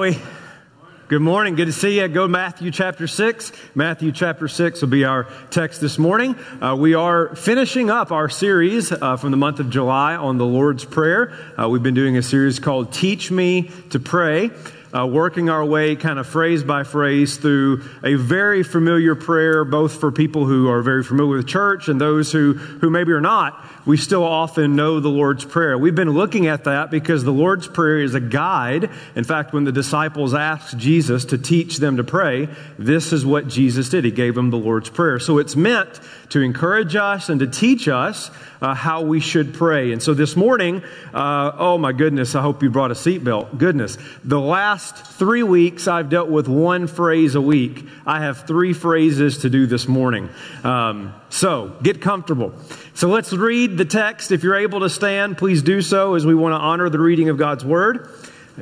Good morning. Good to see you. Go Matthew chapter 6. Matthew chapter 6 will be our text this morning. Uh, we are finishing up our series uh, from the month of July on the Lord's Prayer. Uh, we've been doing a series called Teach Me to Pray uh, working our way kind of phrase by phrase through a very familiar prayer, both for people who are very familiar with church and those who, who maybe are not. We still often know the Lord's Prayer. We've been looking at that because the Lord's Prayer is a guide. In fact, when the disciples asked Jesus to teach them to pray, this is what Jesus did. He gave them the Lord's Prayer. So it's meant to encourage us and to teach us uh, how we should pray. And so this morning, uh, oh my goodness, I hope you brought a seatbelt. Goodness. The last three weeks, I've dealt with one phrase a week. I have three phrases to do this morning. Um, so get comfortable. So let's read the text. If you're able to stand, please do so as we want to honor the reading of God's word.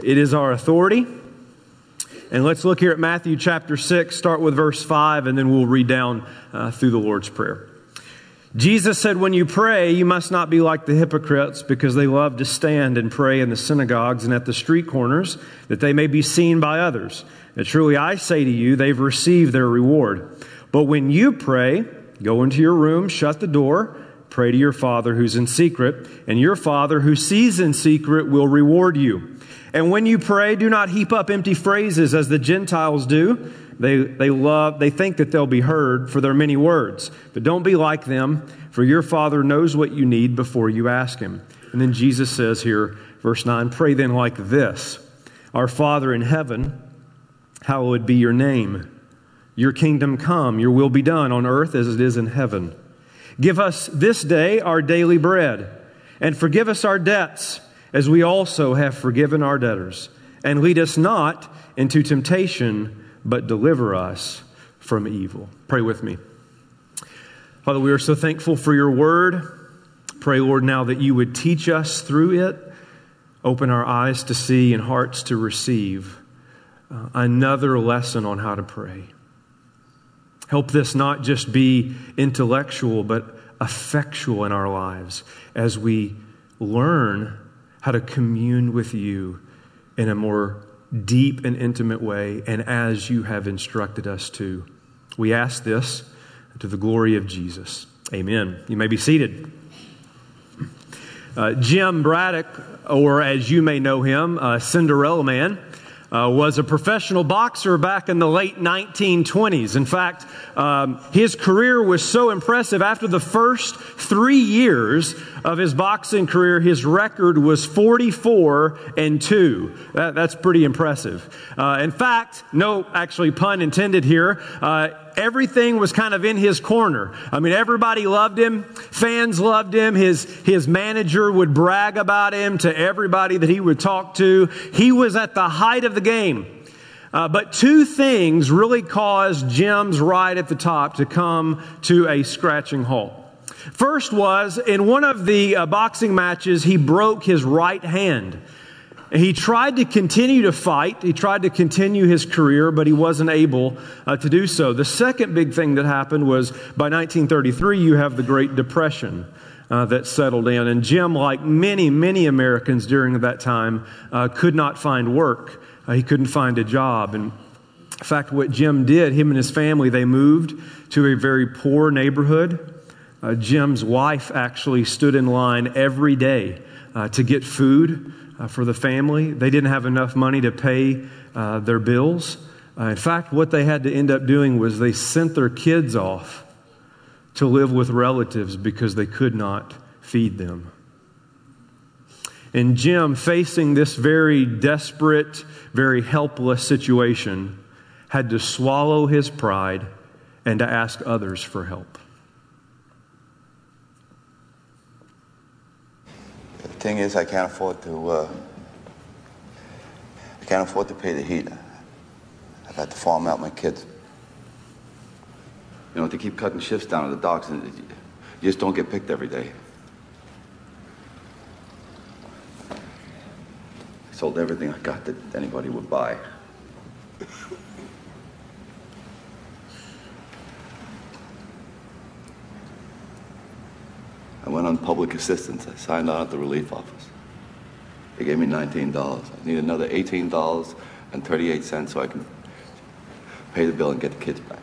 It is our authority. And let's look here at Matthew chapter 6, start with verse 5, and then we'll read down uh, through the Lord's Prayer. Jesus said, When you pray, you must not be like the hypocrites because they love to stand and pray in the synagogues and at the street corners that they may be seen by others. And truly I say to you, they've received their reward. But when you pray, go into your room, shut the door, pray to your Father who's in secret, and your Father who sees in secret will reward you. And when you pray, do not heap up empty phrases as the Gentiles do. They, they love, they think that they'll be heard for their many words. But don't be like them, for your Father knows what you need before you ask Him. And then Jesus says here, verse 9, pray then like this Our Father in heaven, hallowed be your name. Your kingdom come, your will be done on earth as it is in heaven. Give us this day our daily bread, and forgive us our debts as we also have forgiven our debtors. And lead us not into temptation, but deliver us from evil. Pray with me. Father, we are so thankful for your word. Pray, Lord, now that you would teach us through it, open our eyes to see and hearts to receive uh, another lesson on how to pray. Help this not just be intellectual, but effectual in our lives as we learn how to commune with you in a more deep and intimate way, and as you have instructed us to. We ask this to the glory of Jesus. Amen. You may be seated. Uh, Jim Braddock, or as you may know him, uh, Cinderella Man, uh, was a professional boxer back in the late 1920s. In fact, um, his career was so impressive. After the first three years of his boxing career, his record was 44 and 2. That, that's pretty impressive. Uh, in fact, no, actually, pun intended here. Uh, everything was kind of in his corner. I mean, everybody loved him. Fans loved him. His, his manager would brag about him to everybody that he would talk to. He was at the height of the game. Uh, but two things really caused Jim's ride at the top to come to a scratching halt. First was in one of the uh, boxing matches, he broke his right hand. He tried to continue to fight. He tried to continue his career, but he wasn't able uh, to do so. The second big thing that happened was by 1933, you have the Great Depression. Uh, that settled in. And Jim, like many, many Americans during that time, uh, could not find work. Uh, he couldn't find a job. And in fact, what Jim did, him and his family, they moved to a very poor neighborhood. Uh, Jim's wife actually stood in line every day uh, to get food uh, for the family. They didn't have enough money to pay uh, their bills. Uh, in fact, what they had to end up doing was they sent their kids off to live with relatives because they could not feed them. And Jim, facing this very desperate, very helpless situation, had to swallow his pride and to ask others for help. Thing is, I can't afford to. Uh, I can't afford to pay the heat. I've had to farm out my kids. You know, to keep cutting shifts down at the docks, and you just don't get picked every day. I sold everything I got that anybody would buy. I went on public assistance. I signed on at the relief office. They gave me $19. I need another $18 and 38 cents so I can pay the bill and get the kids back.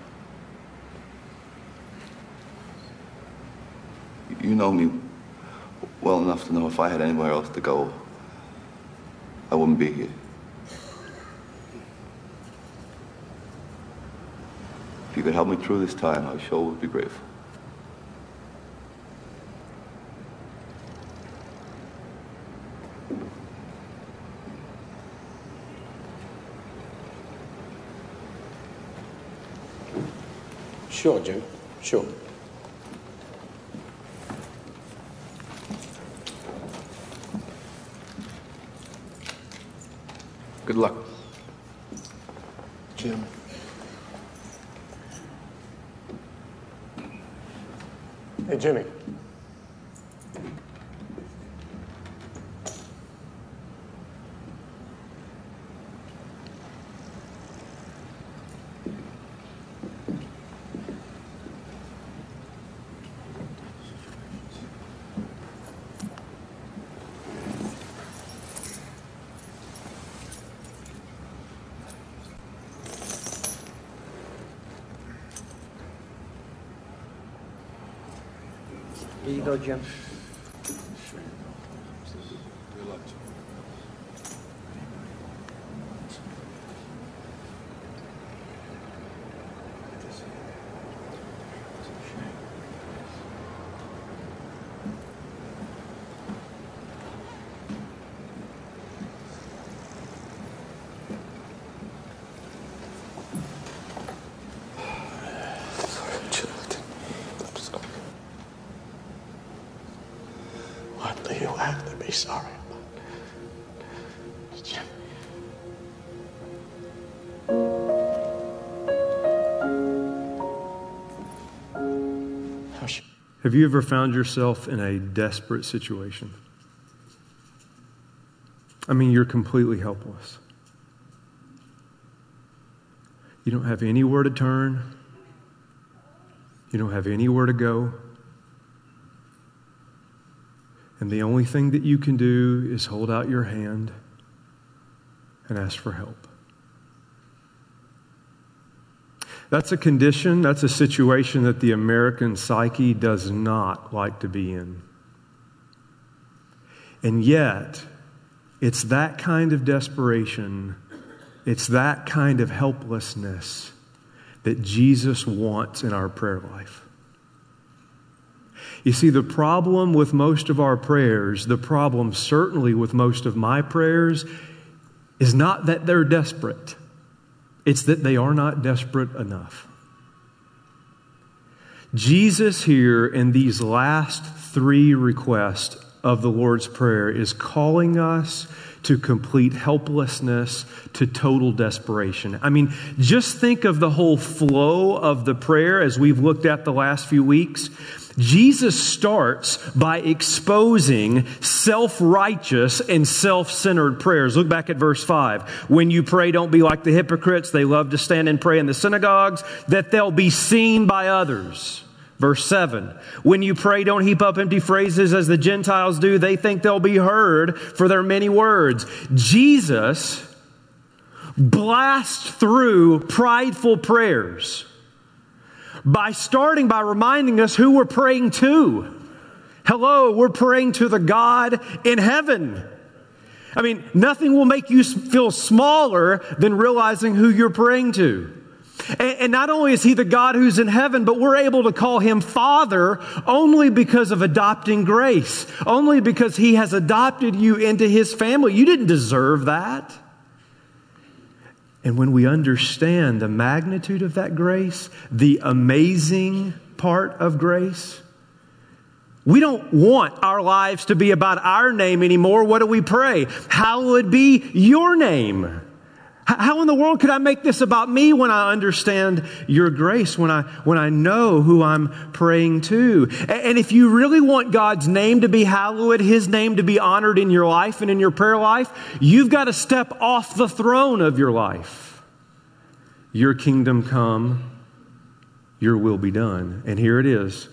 You know me well enough to know if I had anywhere else to go, I wouldn't be here. If you could help me through this time, I sure would be grateful. Sure, Jim. Sure. Good luck. Jim. Hey, Jimmy. Here you go, Jim. Have you ever found yourself in a desperate situation? I mean, you're completely helpless. You don't have anywhere to turn, you don't have anywhere to go. And the only thing that you can do is hold out your hand and ask for help. That's a condition, that's a situation that the American psyche does not like to be in. And yet, it's that kind of desperation, it's that kind of helplessness that Jesus wants in our prayer life. You see, the problem with most of our prayers, the problem certainly with most of my prayers, is not that they're desperate, it's that they are not desperate enough. Jesus, here in these last three requests of the Lord's Prayer, is calling us to complete helplessness, to total desperation. I mean, just think of the whole flow of the prayer as we've looked at the last few weeks. Jesus starts by exposing self righteous and self centered prayers. Look back at verse 5. When you pray, don't be like the hypocrites. They love to stand and pray in the synagogues, that they'll be seen by others. Verse 7. When you pray, don't heap up empty phrases as the Gentiles do. They think they'll be heard for their many words. Jesus blasts through prideful prayers by starting by reminding us who we're praying to. Hello, we're praying to the God in heaven. I mean, nothing will make you feel smaller than realizing who you're praying to. And, not only is he the God who's in heaven, but we're able to call him Father only because of adopting grace, only because he has adopted you into his family. You didn't deserve that. And when we understand the magnitude of that grace, the amazing part of grace, we don't want our lives to be about our name anymore. What do we pray? Hallowed be your name. How in the world could I make this about me when I understand your grace, when I, when I know who I'm praying to? And if you really want God's name to be hallowed, His name to be honored in your life and in your prayer life, you've got to step off the throne of your life. Your kingdom come, your will be done. And here it is.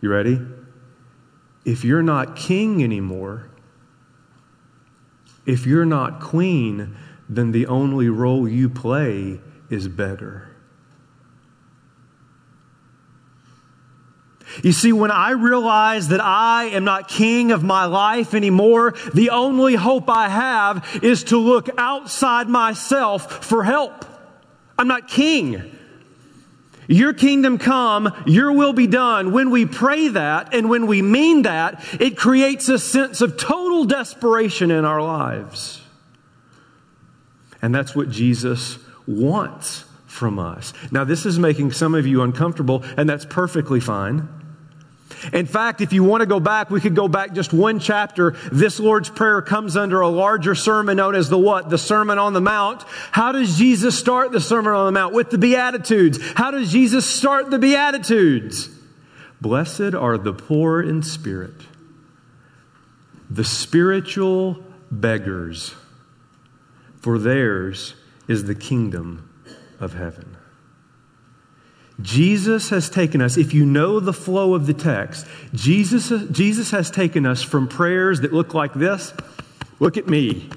You ready? If you're not king anymore, if you're not queen, then the only role you play is beggar. You see, when I realize that I am not king of my life anymore, the only hope I have is to look outside myself for help. I'm not king. Your kingdom come, your will be done. When we pray that and when we mean that, it creates a sense of total desperation in our lives. And that's what Jesus wants from us. Now, this is making some of you uncomfortable, and that's perfectly fine. In fact, if you want to go back, we could go back just one chapter. This Lord's Prayer comes under a larger sermon known as the what? The Sermon on the Mount. How does Jesus start the Sermon on the Mount? With the Beatitudes. How does Jesus start the Beatitudes? Blessed are the poor in spirit, the spiritual beggars, for theirs is the kingdom of heaven. Jesus has taken us, if you know the flow of the text, Jesus, Jesus has taken us from prayers that look like this. Look at me.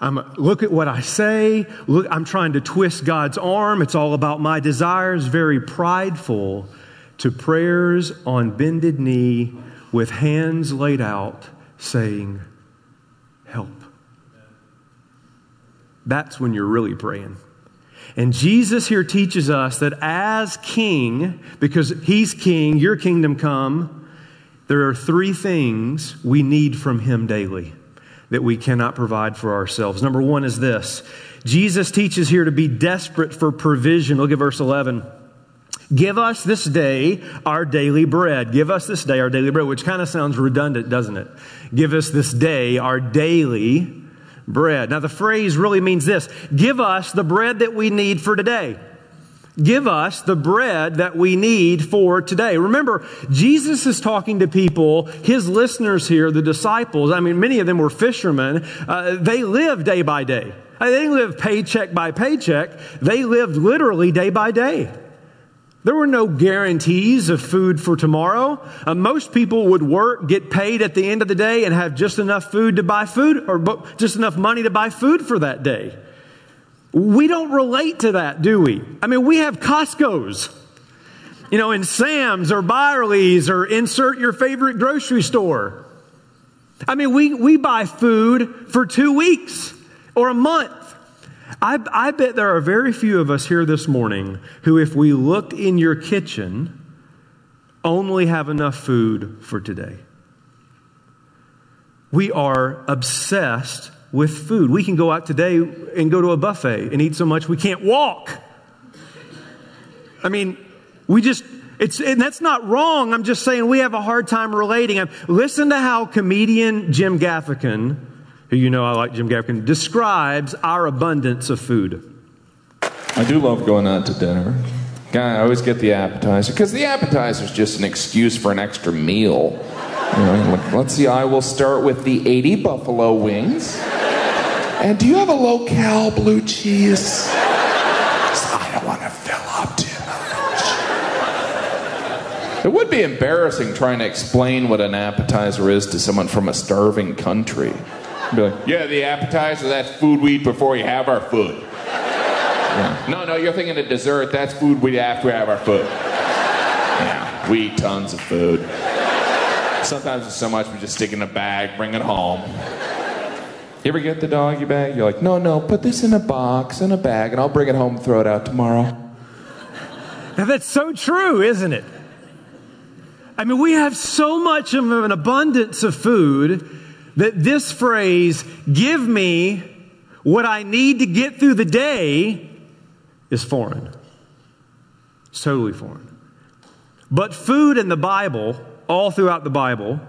I'm, look at what I say. Look, I'm trying to twist God's arm. It's all about my desires, very prideful, to prayers on bended knee with hands laid out saying, Help. That's when you're really praying. And Jesus here teaches us that as king, because he's king, your kingdom come, there are three things we need from him daily that we cannot provide for ourselves. Number one is this Jesus teaches here to be desperate for provision. Look at verse 11. Give us this day our daily bread. Give us this day our daily bread, which kind of sounds redundant, doesn't it? Give us this day our daily bread. Now, the phrase really means this give us the bread that we need for today. Give us the bread that we need for today. Remember, Jesus is talking to people, his listeners here, the disciples. I mean, many of them were fishermen. Uh, they lived day by day. They didn't live paycheck by paycheck. They lived literally day by day. There were no guarantees of food for tomorrow. Uh, most people would work, get paid at the end of the day, and have just enough food to buy food or just enough money to buy food for that day. We don't relate to that, do we? I mean, we have Costco's, you know, in Sam's or Byerly's or insert your favorite grocery store. I mean, we, we buy food for two weeks or a month. I, I bet there are very few of us here this morning who, if we looked in your kitchen, only have enough food for today. We are obsessed with food. We can go out today and go to a buffet and eat so much we can't walk. I mean, we just, it's, and that's not wrong. I'm just saying we have a hard time relating. Listen to how comedian Jim Gaffigan who you know I like Jim Gaffigan, describes our abundance of food. I do love going out to dinner. Guy, I always get the appetizer because the appetizer is just an excuse for an extra meal. You know, let's see, I will start with the 80 buffalo wings. And do you have a local blue cheese? I don't want to fill up too much. It would be embarrassing trying to explain what an appetizer is to someone from a starving country. Be like, yeah, the appetizer, that's food we eat before we have our food. Yeah. No, no, you're thinking of dessert. That's food we after we have our food. Yeah, we eat tons of food. Sometimes it's so much we just stick in a bag, bring it home. You ever get the doggy bag? You're like, no, no, put this in a box, in a bag, and I'll bring it home and throw it out tomorrow. Now that's so true, isn't it? I mean, we have so much of an abundance of food that this phrase, give me what I need to get through the day, is foreign. It's totally foreign. But food in the Bible, all throughout the Bible,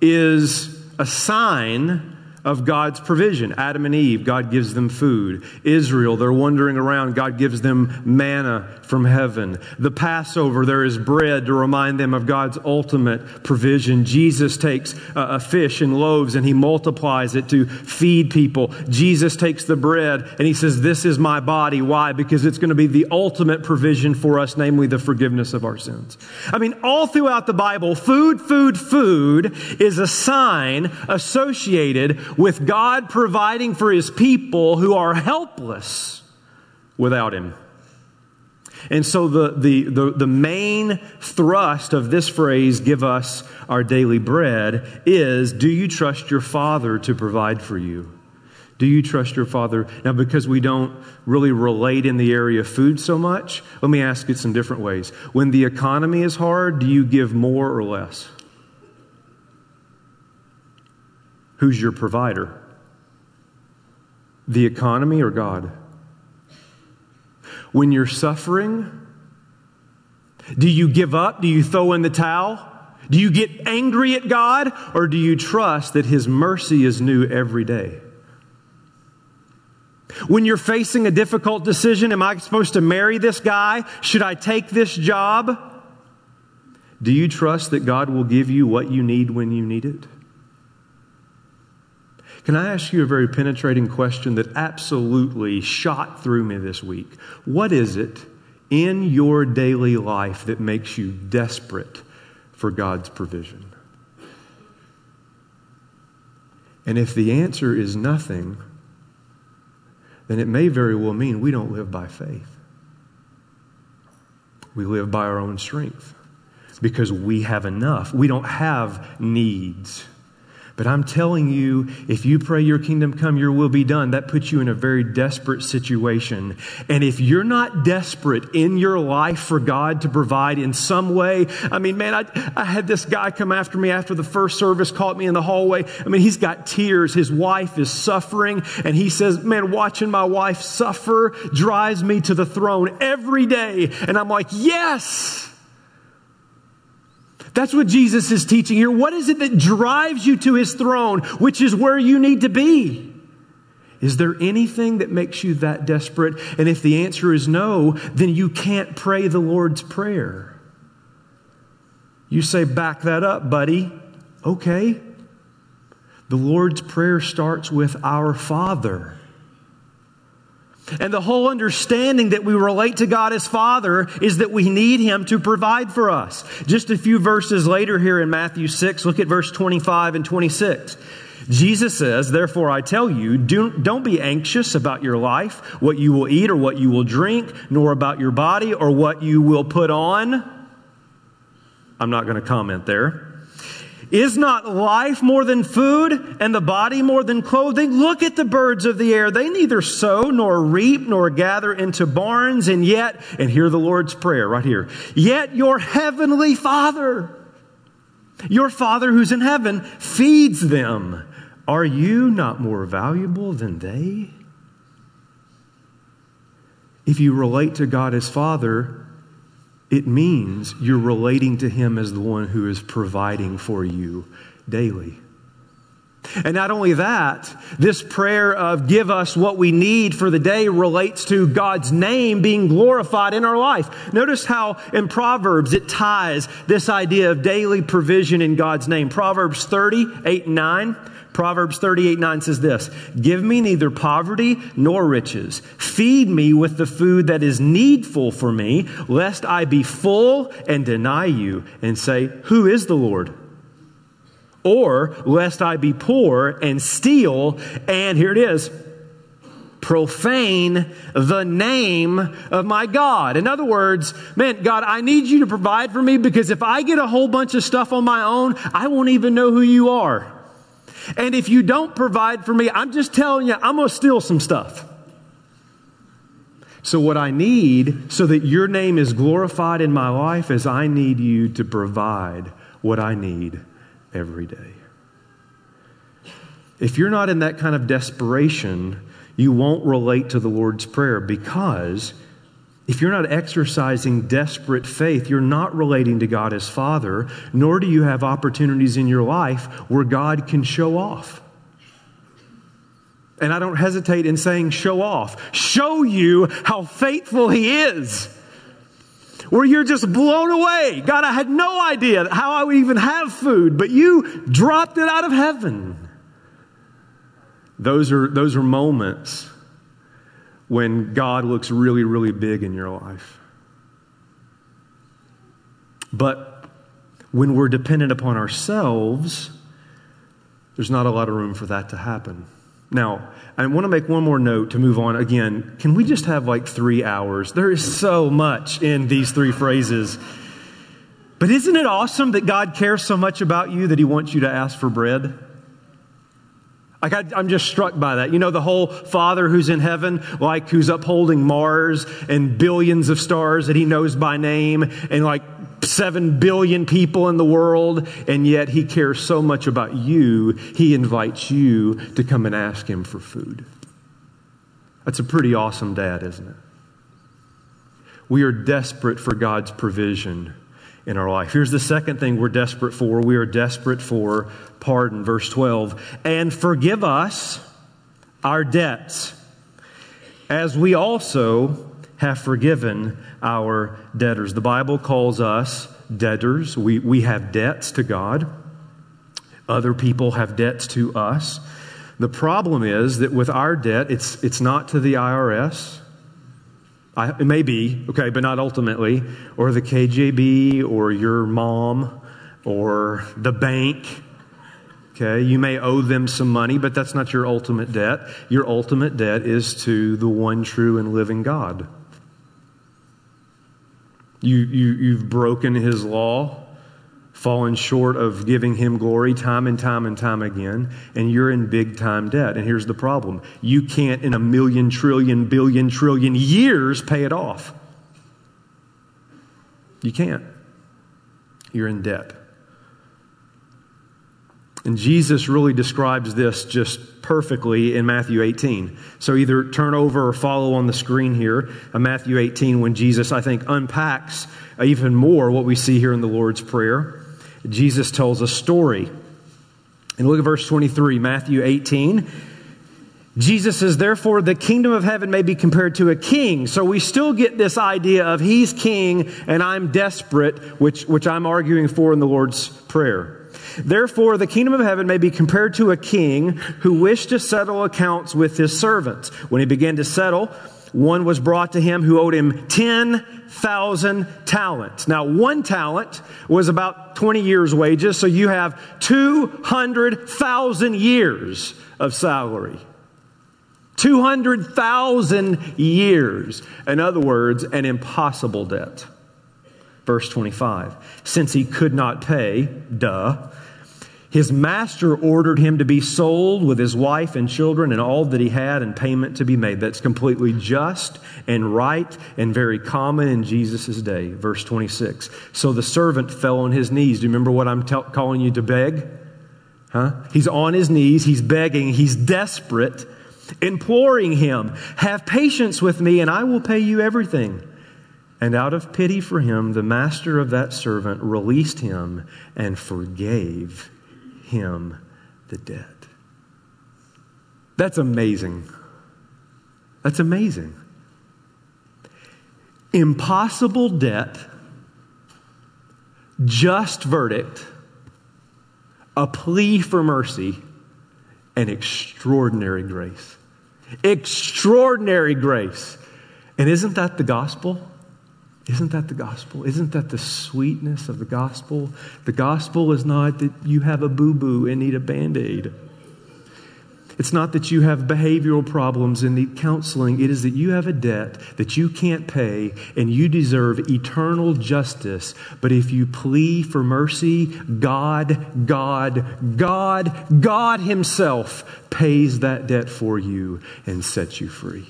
is a sign of God's provision. Adam and Eve, God gives them food. Israel, they're wandering around, God gives them manna from heaven. The Passover, there is bread to remind them of God's ultimate provision. Jesus takes a fish and loaves and he multiplies it to feed people. Jesus takes the bread and he says, This is my body. Why? Because it's going to be the ultimate provision for us, namely the forgiveness of our sins. I mean, all throughout the Bible, food, food, food is a sign associated with God providing for his people who are helpless without him. And so the, the, the, the, main thrust of this phrase, give us our daily bread, is do you trust your Father to provide for you? Do you trust your Father? Now, because we don't really relate in the area of food so much, let me ask it some different ways. When the economy is hard, do you give more or less? Who's your provider? The economy or God? when you're suffering? Do you give up? Do you throw in the towel? Do you get angry at God? Or do you trust that His mercy is new every day? When you're facing a difficult decision, am I supposed to marry this guy? Should I take this job? Do you trust that God will give you what you need when you need it? Can I ask you a very penetrating question that absolutely shot through me this week? What is it in your daily life that makes you desperate for God's provision? And if the answer is nothing, then it may very well mean we don't live by faith. We live by our own strength because we have enough. We don't have needs. But I'm telling you, if you pray your kingdom come, your will be done, that puts you in a very desperate situation. And if you're not desperate in your life for God to provide in some way, I mean, man, I, I had this guy come after me after the first service, caught me in the hallway. I mean, he's got tears. His wife is suffering. And he says, man, watching my wife suffer drives me to the throne every day. And I'm like, yes. That's what Jesus is teaching here. What is it that drives you to his throne, which is where you need to be? Is there anything that makes you that desperate? And if the answer is no, then you can't pray the Lord's Prayer. You say, back that up, buddy. Okay. The Lord's Prayer starts with Our Father. And the whole understanding that we relate to God as Father is that we need Him to provide for us. Just a few verses later here in Matthew 6, look at verse 25 and 26. Jesus says, Therefore I tell you, do, don't be anxious about your life, what you will eat or what you will drink, nor about your body or what you will put on. I'm not going to comment there. Is not life more than food and the body more than clothing? Look at the birds of the air. They neither sow nor reap nor gather into barns, and yet, and hear the Lord's Prayer right here, yet your heavenly Father, your Father who's in heaven, feeds them. Are you not more valuable than they? If you relate to God as Father, it means you're relating to Him as the one who is providing for you daily. And not only that, this prayer of give us what we need for the day relates to God's name being glorified in our life. Notice how in Proverbs it ties this idea of daily provision in God's name. Proverbs 30, 8 and 9. Proverbs 38 9 says this Give me neither poverty nor riches. Feed me with the food that is needful for me, lest I be full and deny you and say, Who is the Lord? Or lest I be poor and steal, and here it is, profane the name of my God. In other words, man, God, I need you to provide for me because if I get a whole bunch of stuff on my own, I won't even know who you are. And if you don't provide for me, I'm just telling you, I'm going to steal some stuff. So, what I need so that your name is glorified in my life is I need you to provide what I need every day. If you're not in that kind of desperation, you won't relate to the Lord's Prayer because if you're not exercising desperate faith, you're not relating to God as Father, nor do you have opportunities in your life where God can show off. And I don't hesitate in saying show off. Show you how faithful He is. Where you're just blown away. God, I had no idea how I would even have food, but you dropped it out of heaven. Those are, those are moments when God looks really, really big in your life. But when we're dependent upon ourselves, There's not a lot of room for that to happen. Now, I want to make one more note to move on. Again, can we just have like three hours? There is so much in these three phrases. But isn't it awesome that God cares so much about you that He wants you to ask for bread? Like, I, am just struck by that. You know, the whole Father who's in heaven, like who's upholding Mars and billions of stars that he knows by name and like seven billion people in the world, and yet he cares so much about you, he invites you to come and ask him for food. That's a pretty awesome dad, isn't it? We are desperate for God's provision in our life. Here's the second thing we're desperate for we are desperate for pardon. Verse 12. And forgive us our debts, as we also have forgiven our debtors. The Bible calls us debtors. We, we have debts to God, other people have debts to us. The problem is that with our debt, it's, it's not to the IRS. I, it may be, okay, but not ultimately, or the KJB, or your mom, or the bank. Okay, you may owe them some money, but that's not your ultimate debt. Your ultimate debt is to the one true and living God. You, you, you've broken his law fallen short of giving him glory time and time and time again, and you're in big time debt. And here's the problem you can't, in a million, trillion, billion, trillion years, pay it off. You can't. You're in debt. And Jesus really describes this just perfectly in Matthew 18. So either turn over or follow on the screen here, Matthew 18, when Jesus, I think, unpacks even more what we see here in the Lord's Prayer. Jesus tells a story. And look at verse 23, Matthew 18. Jesus says, therefore, the kingdom of heaven may be compared to a king. So we still get this idea of he's king and I'm desperate, which, which I'm arguing for in the Lord's Prayer. Therefore, the kingdom of heaven may be compared to a king who wished to settle accounts with his servants. When he began to settle, one was brought to him who owed him 10,000 talents. Now, one talent was about 20 years' wages, so you have 200,000 years of salary. 200,000 years. In other words, an impossible debt. Verse 25. Since he could not pay, duh, his master ordered him to be sold with his wife and children and all that he had and payment to be made. That's completely just and right and very common in Jesus' day. Verse 26. So the servant fell on his knees. Do you remember what I'm t- calling you to beg? Huh? He's on his knees, he's begging, he's desperate, imploring him, Have patience with me and I will pay you everything. And out of pity for him, the master of that servant released him and forgave him the debt. That's amazing. That's amazing. Impossible debt, just verdict, a plea for mercy, and extraordinary grace. Extraordinary grace. And isn't that the gospel? Isn't that the gospel? Isn't that the sweetness of the gospel? The gospel is not that you have a boo boo and need a band aid. It's not that you have behavioral problems and need counseling. It is that you have a debt that you can't pay and you deserve eternal justice. But if you plea for mercy, God, God, God, God Himself pays that debt for you and sets you free.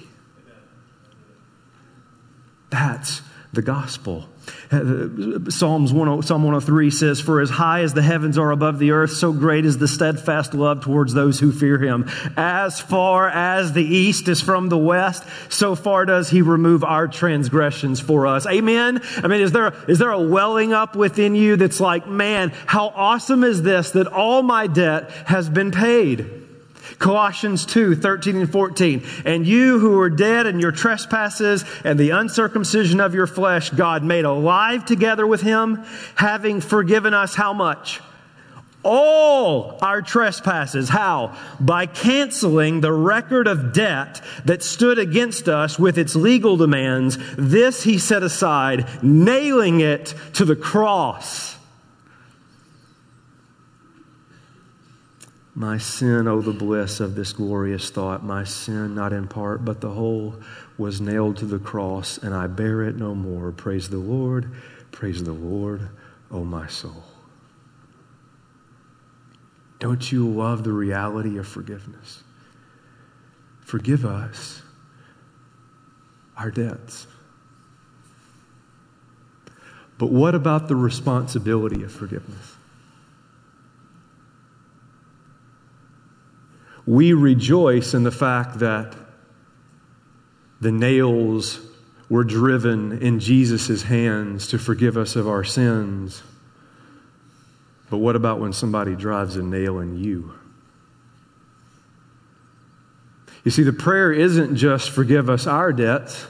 That's the gospel. Uh, Psalms 10, Psalm 103 says, For as high as the heavens are above the earth, so great is the steadfast love towards those who fear him. As far as the east is from the west, so far does he remove our transgressions for us. Amen? I mean, is there, is there a welling up within you that's like, man, how awesome is this that all my debt has been paid? Colossians 2, 13 and 14. And you who were dead in your trespasses and the uncircumcision of your flesh, God made alive together with him, having forgiven us how much? all our trespasses. How? By canceling the record of debt that stood against us with its legal demands. This he set aside, nailing it to the cross. My sin, oh, the bliss of this glorious thought. My sin, not in part, but the whole, was nailed to the cross, and I bear it no more. Praise the Lord, praise the Lord, oh, my soul. Don't you love the reality of forgiveness? Forgive us our debts. But what about the responsibility of forgiveness? We rejoice in the fact that the nails were driven in Jesus' hands to forgive us of our sins. But what about when somebody drives a nail in you? You see, the prayer isn't just forgive us our debts,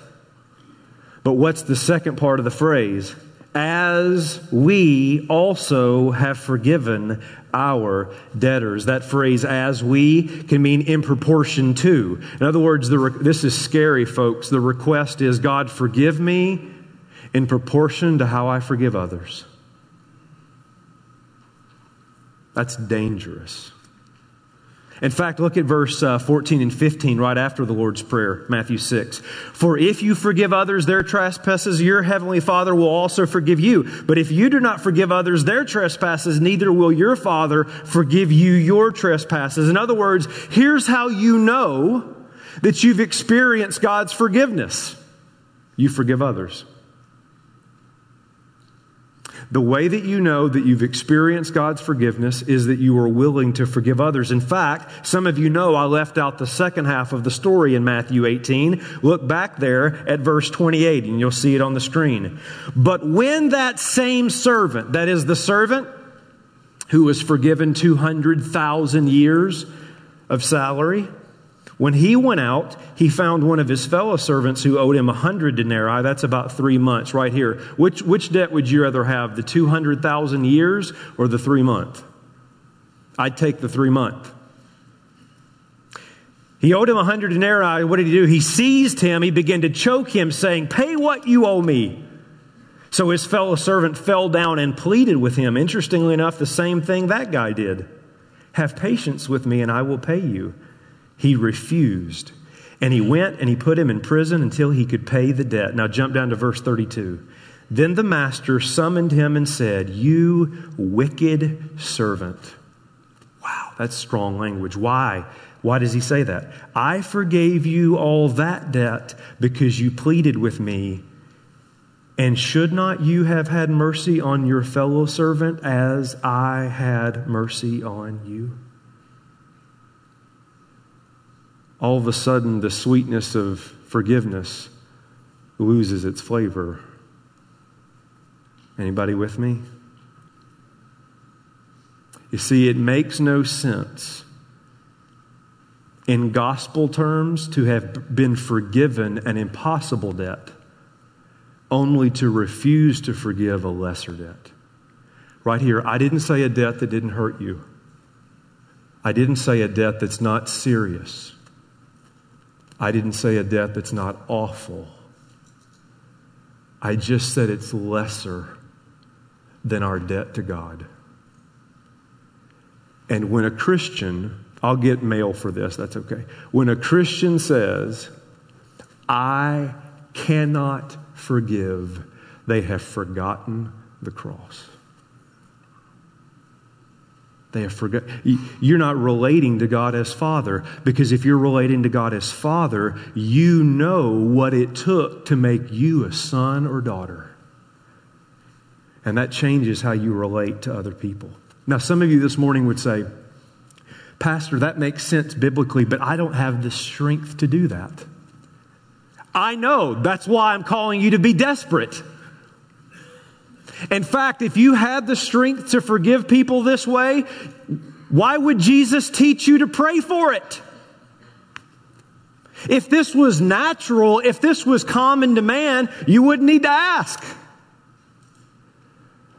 but what's the second part of the phrase? As we also have forgiven our debtors. That phrase, as we, can mean in proportion to. In other words, the, this is scary, folks. The request is God, forgive me in proportion to how I forgive others. That's dangerous. In fact, look at verse uh, 14 and 15 right after the Lord's Prayer, Matthew 6. For if you forgive others their trespasses, your heavenly Father will also forgive you. But if you do not forgive others their trespasses, neither will your Father forgive you your trespasses. In other words, here's how you know that you've experienced God's forgiveness you forgive others. The way that you know that you've experienced God's forgiveness is that you are willing to forgive others. In fact, some of you know I left out the second half of the story in Matthew 18. Look back there at verse 28 and you'll see it on the screen. But when that same servant, that is the servant who was forgiven 200,000 years of salary, when he went out, he found one of his fellow servants who owed him a hundred denarii. That's about three months right here. Which, which debt would you rather have, the 200,000 years or the three month? I'd take the three month. He owed him a hundred denarii. What did he do? He seized him. He began to choke him, saying, Pay what you owe me. So his fellow servant fell down and pleaded with him. Interestingly enough, the same thing that guy did. Have patience with me, and I will pay you. He refused. And he went and he put him in prison until he could pay the debt. Now jump down to verse 32. Then the master summoned him and said, You wicked servant. Wow, that's strong language. Why? Why does he say that? I forgave you all that debt because you pleaded with me. And should not you have had mercy on your fellow servant as I had mercy on you? All of a sudden the sweetness of forgiveness loses its flavor. Anybody with me? You see, it makes no sense in gospel terms to have been forgiven an impossible debt only to refuse to forgive a lesser debt. Right here, I didn't say a debt that didn't hurt you. I didn't say a debt that's not serious. I didn't say a debt that's not awful. I just said it's lesser than our debt to God. And when a Christian, I'll get mail for this, that's okay. When a Christian says, I cannot forgive, they have forgotten the cross. They have forgotten. You're not relating to God as Father because if you're relating to God as Father, you know what it took to make you a son or daughter. And that changes how you relate to other people. Now, some of you this morning would say, Pastor, that makes sense biblically, but I don't have the strength to do that. I know. That's why I'm calling you to be desperate. In fact, if you had the strength to forgive people this way, why would Jesus teach you to pray for it? If this was natural, if this was common to man, you wouldn't need to ask.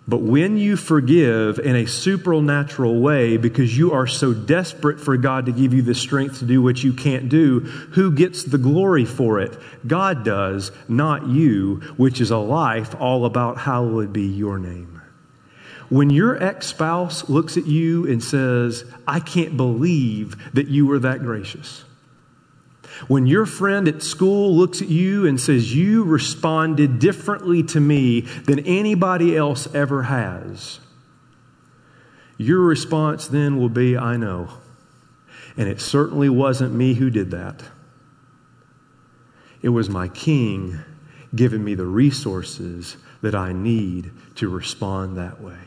But when you forgive in a supernatural way because you are so desperate for God to give you the strength to do what you can't do, who gets the glory for it? God does, not you, which is a life all about hallowed be your name. When your ex spouse looks at you and says, I can't believe that you were that gracious. When your friend at school looks at you and says, You responded differently to me than anybody else ever has, your response then will be, I know. And it certainly wasn't me who did that. It was my king giving me the resources that I need to respond that way.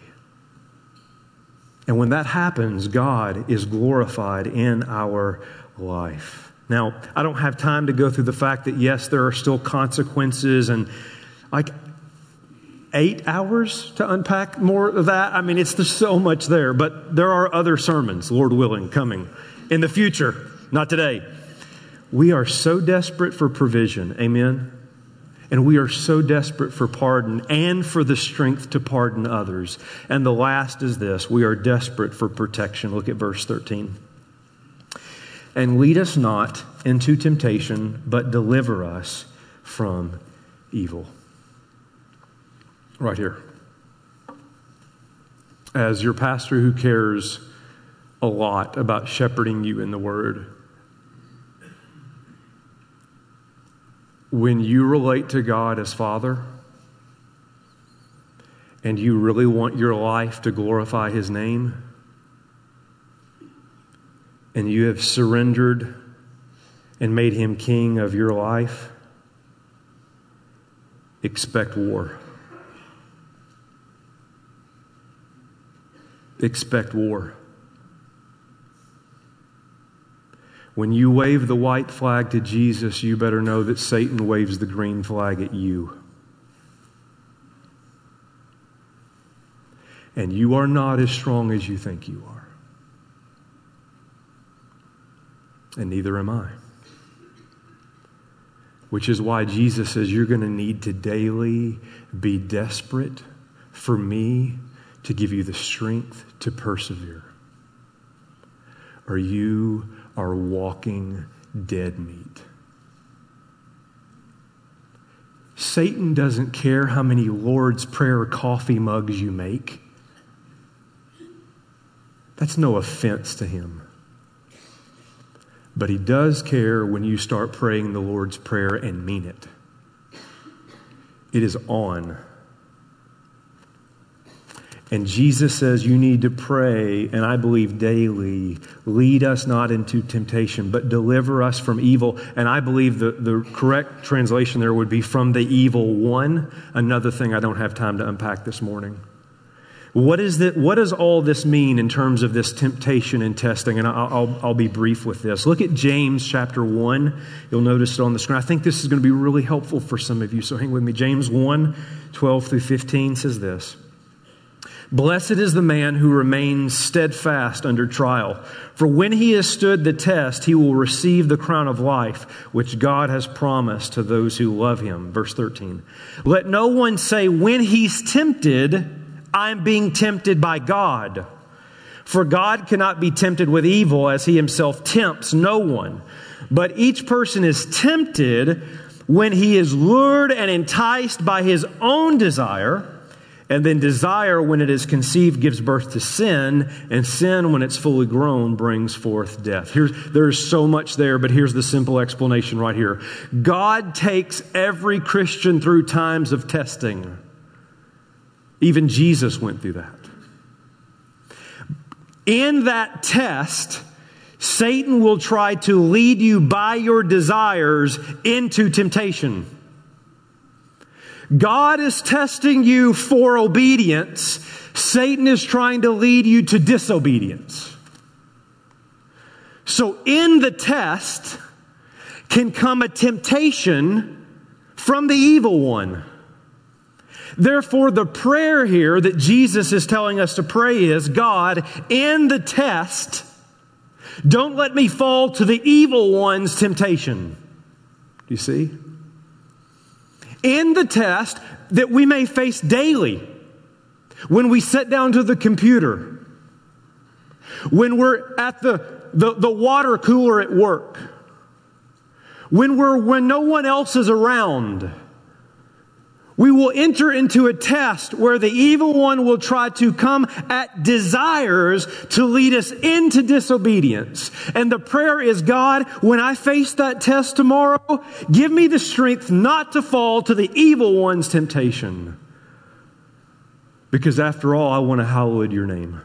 And when that happens, God is glorified in our life. Now, I don't have time to go through the fact that, yes, there are still consequences and like eight hours to unpack more of that. I mean, it's there's so much there, but there are other sermons, Lord willing, coming in the future, not today. We are so desperate for provision. Amen. And we are so desperate for pardon and for the strength to pardon others. And the last is this we are desperate for protection. Look at verse 13. And lead us not into temptation, but deliver us from evil. Right here. As your pastor who cares a lot about shepherding you in the word, when you relate to God as Father and you really want your life to glorify His name, and you have surrendered and made Him King of your life, expect war. Expect war. When you wave the white flag to Jesus, you better know that Satan waves the green flag at you. And you are not as strong as you think you are. And neither am I. Which is why Jesus says you're going to need to daily be desperate for me to give you the strength to persevere. Or you are walking dead meat. Satan doesn't care how many Lord's Prayer coffee mugs you make. That's no offense to him. But he does care when you start praying the Lord's Prayer and mean it. It is on. And Jesus says you need to pray, and I believe daily, lead us not into temptation, but deliver us from evil. And I believe the, the correct translation there would be from the evil one. Another thing I don't have time to unpack this morning. What, is what does all this mean in terms of this temptation and testing? And I'll, I'll, I'll be brief with this. Look at James chapter 1. You'll notice it on the screen. I think this is going to be really helpful for some of you, so hang with me. James 1 12 through 15 says this. Blessed is the man who remains steadfast under trial, for when he has stood the test, he will receive the crown of life, which God has promised to those who love him. Verse 13. Let no one say, when he's tempted, I'm being tempted by God. For God cannot be tempted with evil as he himself tempts no one. But each person is tempted when he is lured and enticed by his own desire. And then desire, when it is conceived, gives birth to sin, and sin, when it's fully grown, brings forth death. Here's, there's so much there, but here's the simple explanation right here. God takes every Christian through times of testing. Even Jesus went through that. In that test, Satan will try to lead you by your desires into temptation. God is testing you for obedience. Satan is trying to lead you to disobedience. So, in the test can come a temptation from the evil one. Therefore, the prayer here that Jesus is telling us to pray is God, in the test, don't let me fall to the evil one's temptation. Do you see? in the test that we may face daily when we sit down to the computer, when we're at the, the, the water cooler at work, when, we're, when no one else is around, We will enter into a test where the evil one will try to come at desires to lead us into disobedience. And the prayer is, God, when I face that test tomorrow, give me the strength not to fall to the evil one's temptation. Because after all, I want to hallowed your name.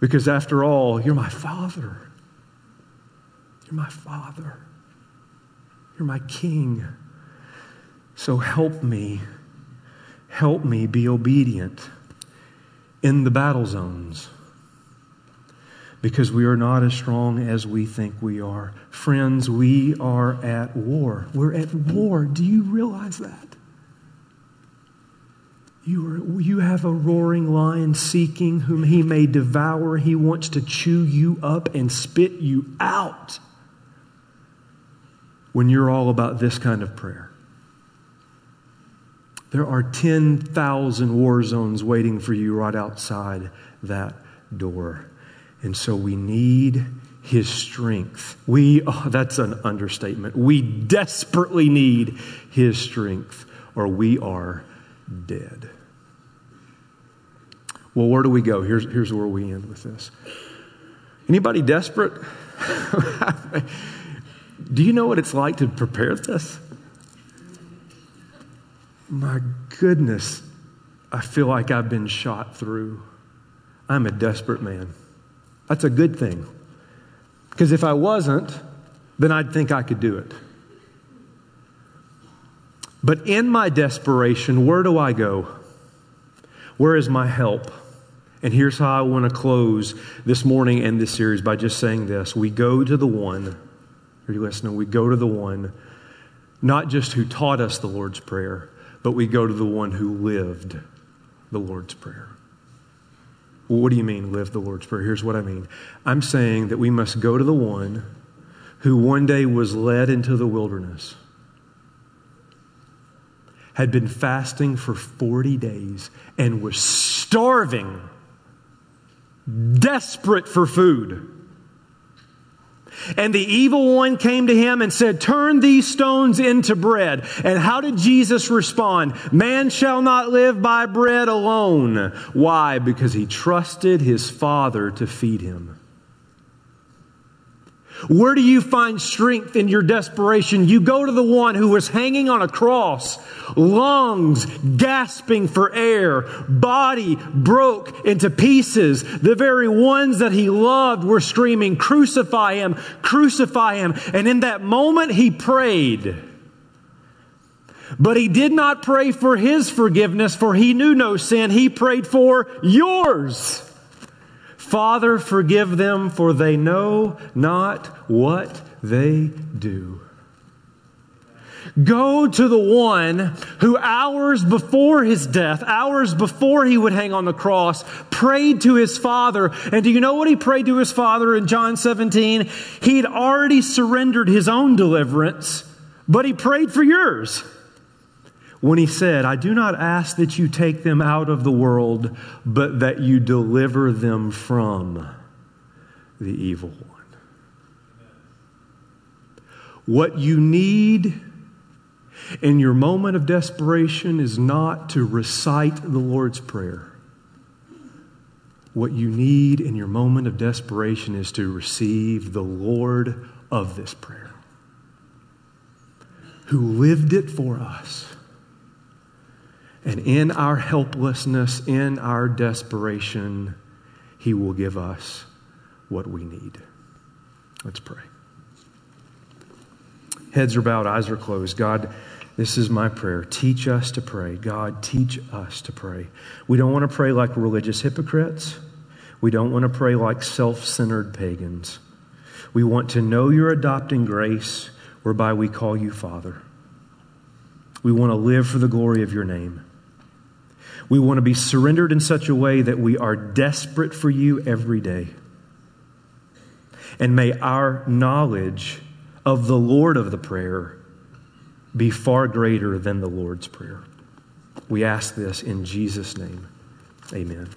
Because after all, you're my father. You're my father. You're my king. So help me, help me be obedient in the battle zones because we are not as strong as we think we are. Friends, we are at war. We're at war. Do you realize that? You, are, you have a roaring lion seeking whom he may devour. He wants to chew you up and spit you out when you're all about this kind of prayer. There are 10,000 war zones waiting for you right outside that door. And so we need his strength. We, oh, that's an understatement. We desperately need his strength, or we are dead. Well, where do we go? Here's, here's where we end with this. Anybody desperate? do you know what it's like to prepare this? My goodness, I feel like I've been shot through. I'm a desperate man. That's a good thing. Because if I wasn't, then I'd think I could do it. But in my desperation, where do I go? Where is my help? And here's how I want to close this morning and this series by just saying this. We go to the one, are you listening? We go to the one, not just who taught us the Lord's Prayer, but we go to the one who lived the Lord's Prayer. What do you mean, live the Lord's Prayer? Here's what I mean I'm saying that we must go to the one who one day was led into the wilderness, had been fasting for 40 days, and was starving, desperate for food. And the evil one came to him and said, Turn these stones into bread. And how did Jesus respond? Man shall not live by bread alone. Why? Because he trusted his Father to feed him. Where do you find strength in your desperation? You go to the one who was hanging on a cross, lungs gasping for air, body broke into pieces. The very ones that he loved were screaming, Crucify him, crucify him. And in that moment, he prayed. But he did not pray for his forgiveness, for he knew no sin. He prayed for yours. Father, forgive them, for they know not what they do. Go to the one who hours before his death, hours before he would hang on the cross, prayed to his father. And do you know what he prayed to his father in John 17? He'd already surrendered his own deliverance, but he prayed for yours when he said, I do not ask that you take them out of the world, but that you deliver them from the evil one. What you need in your moment of desperation is not to recite the Lord's Prayer. What you need in your moment of desperation is to receive the Lord of this prayer, who lived it for us and in our helplessness, in our desperation, He will give us what we need. Let's pray. Heads are bowed, eyes are closed. God, this is my prayer. Teach us to pray. God, teach us to pray. We don't want to pray like religious hypocrites. We don't want to pray like self centered pagans. We want to know your adopting grace whereby we call you Father. We want to live for the glory of your name. We want to be surrendered in such a way that we are desperate for you every day. And may our knowledge of the Lord of the prayer be far greater than the Lord's prayer. We ask this in Jesus' name. Amen.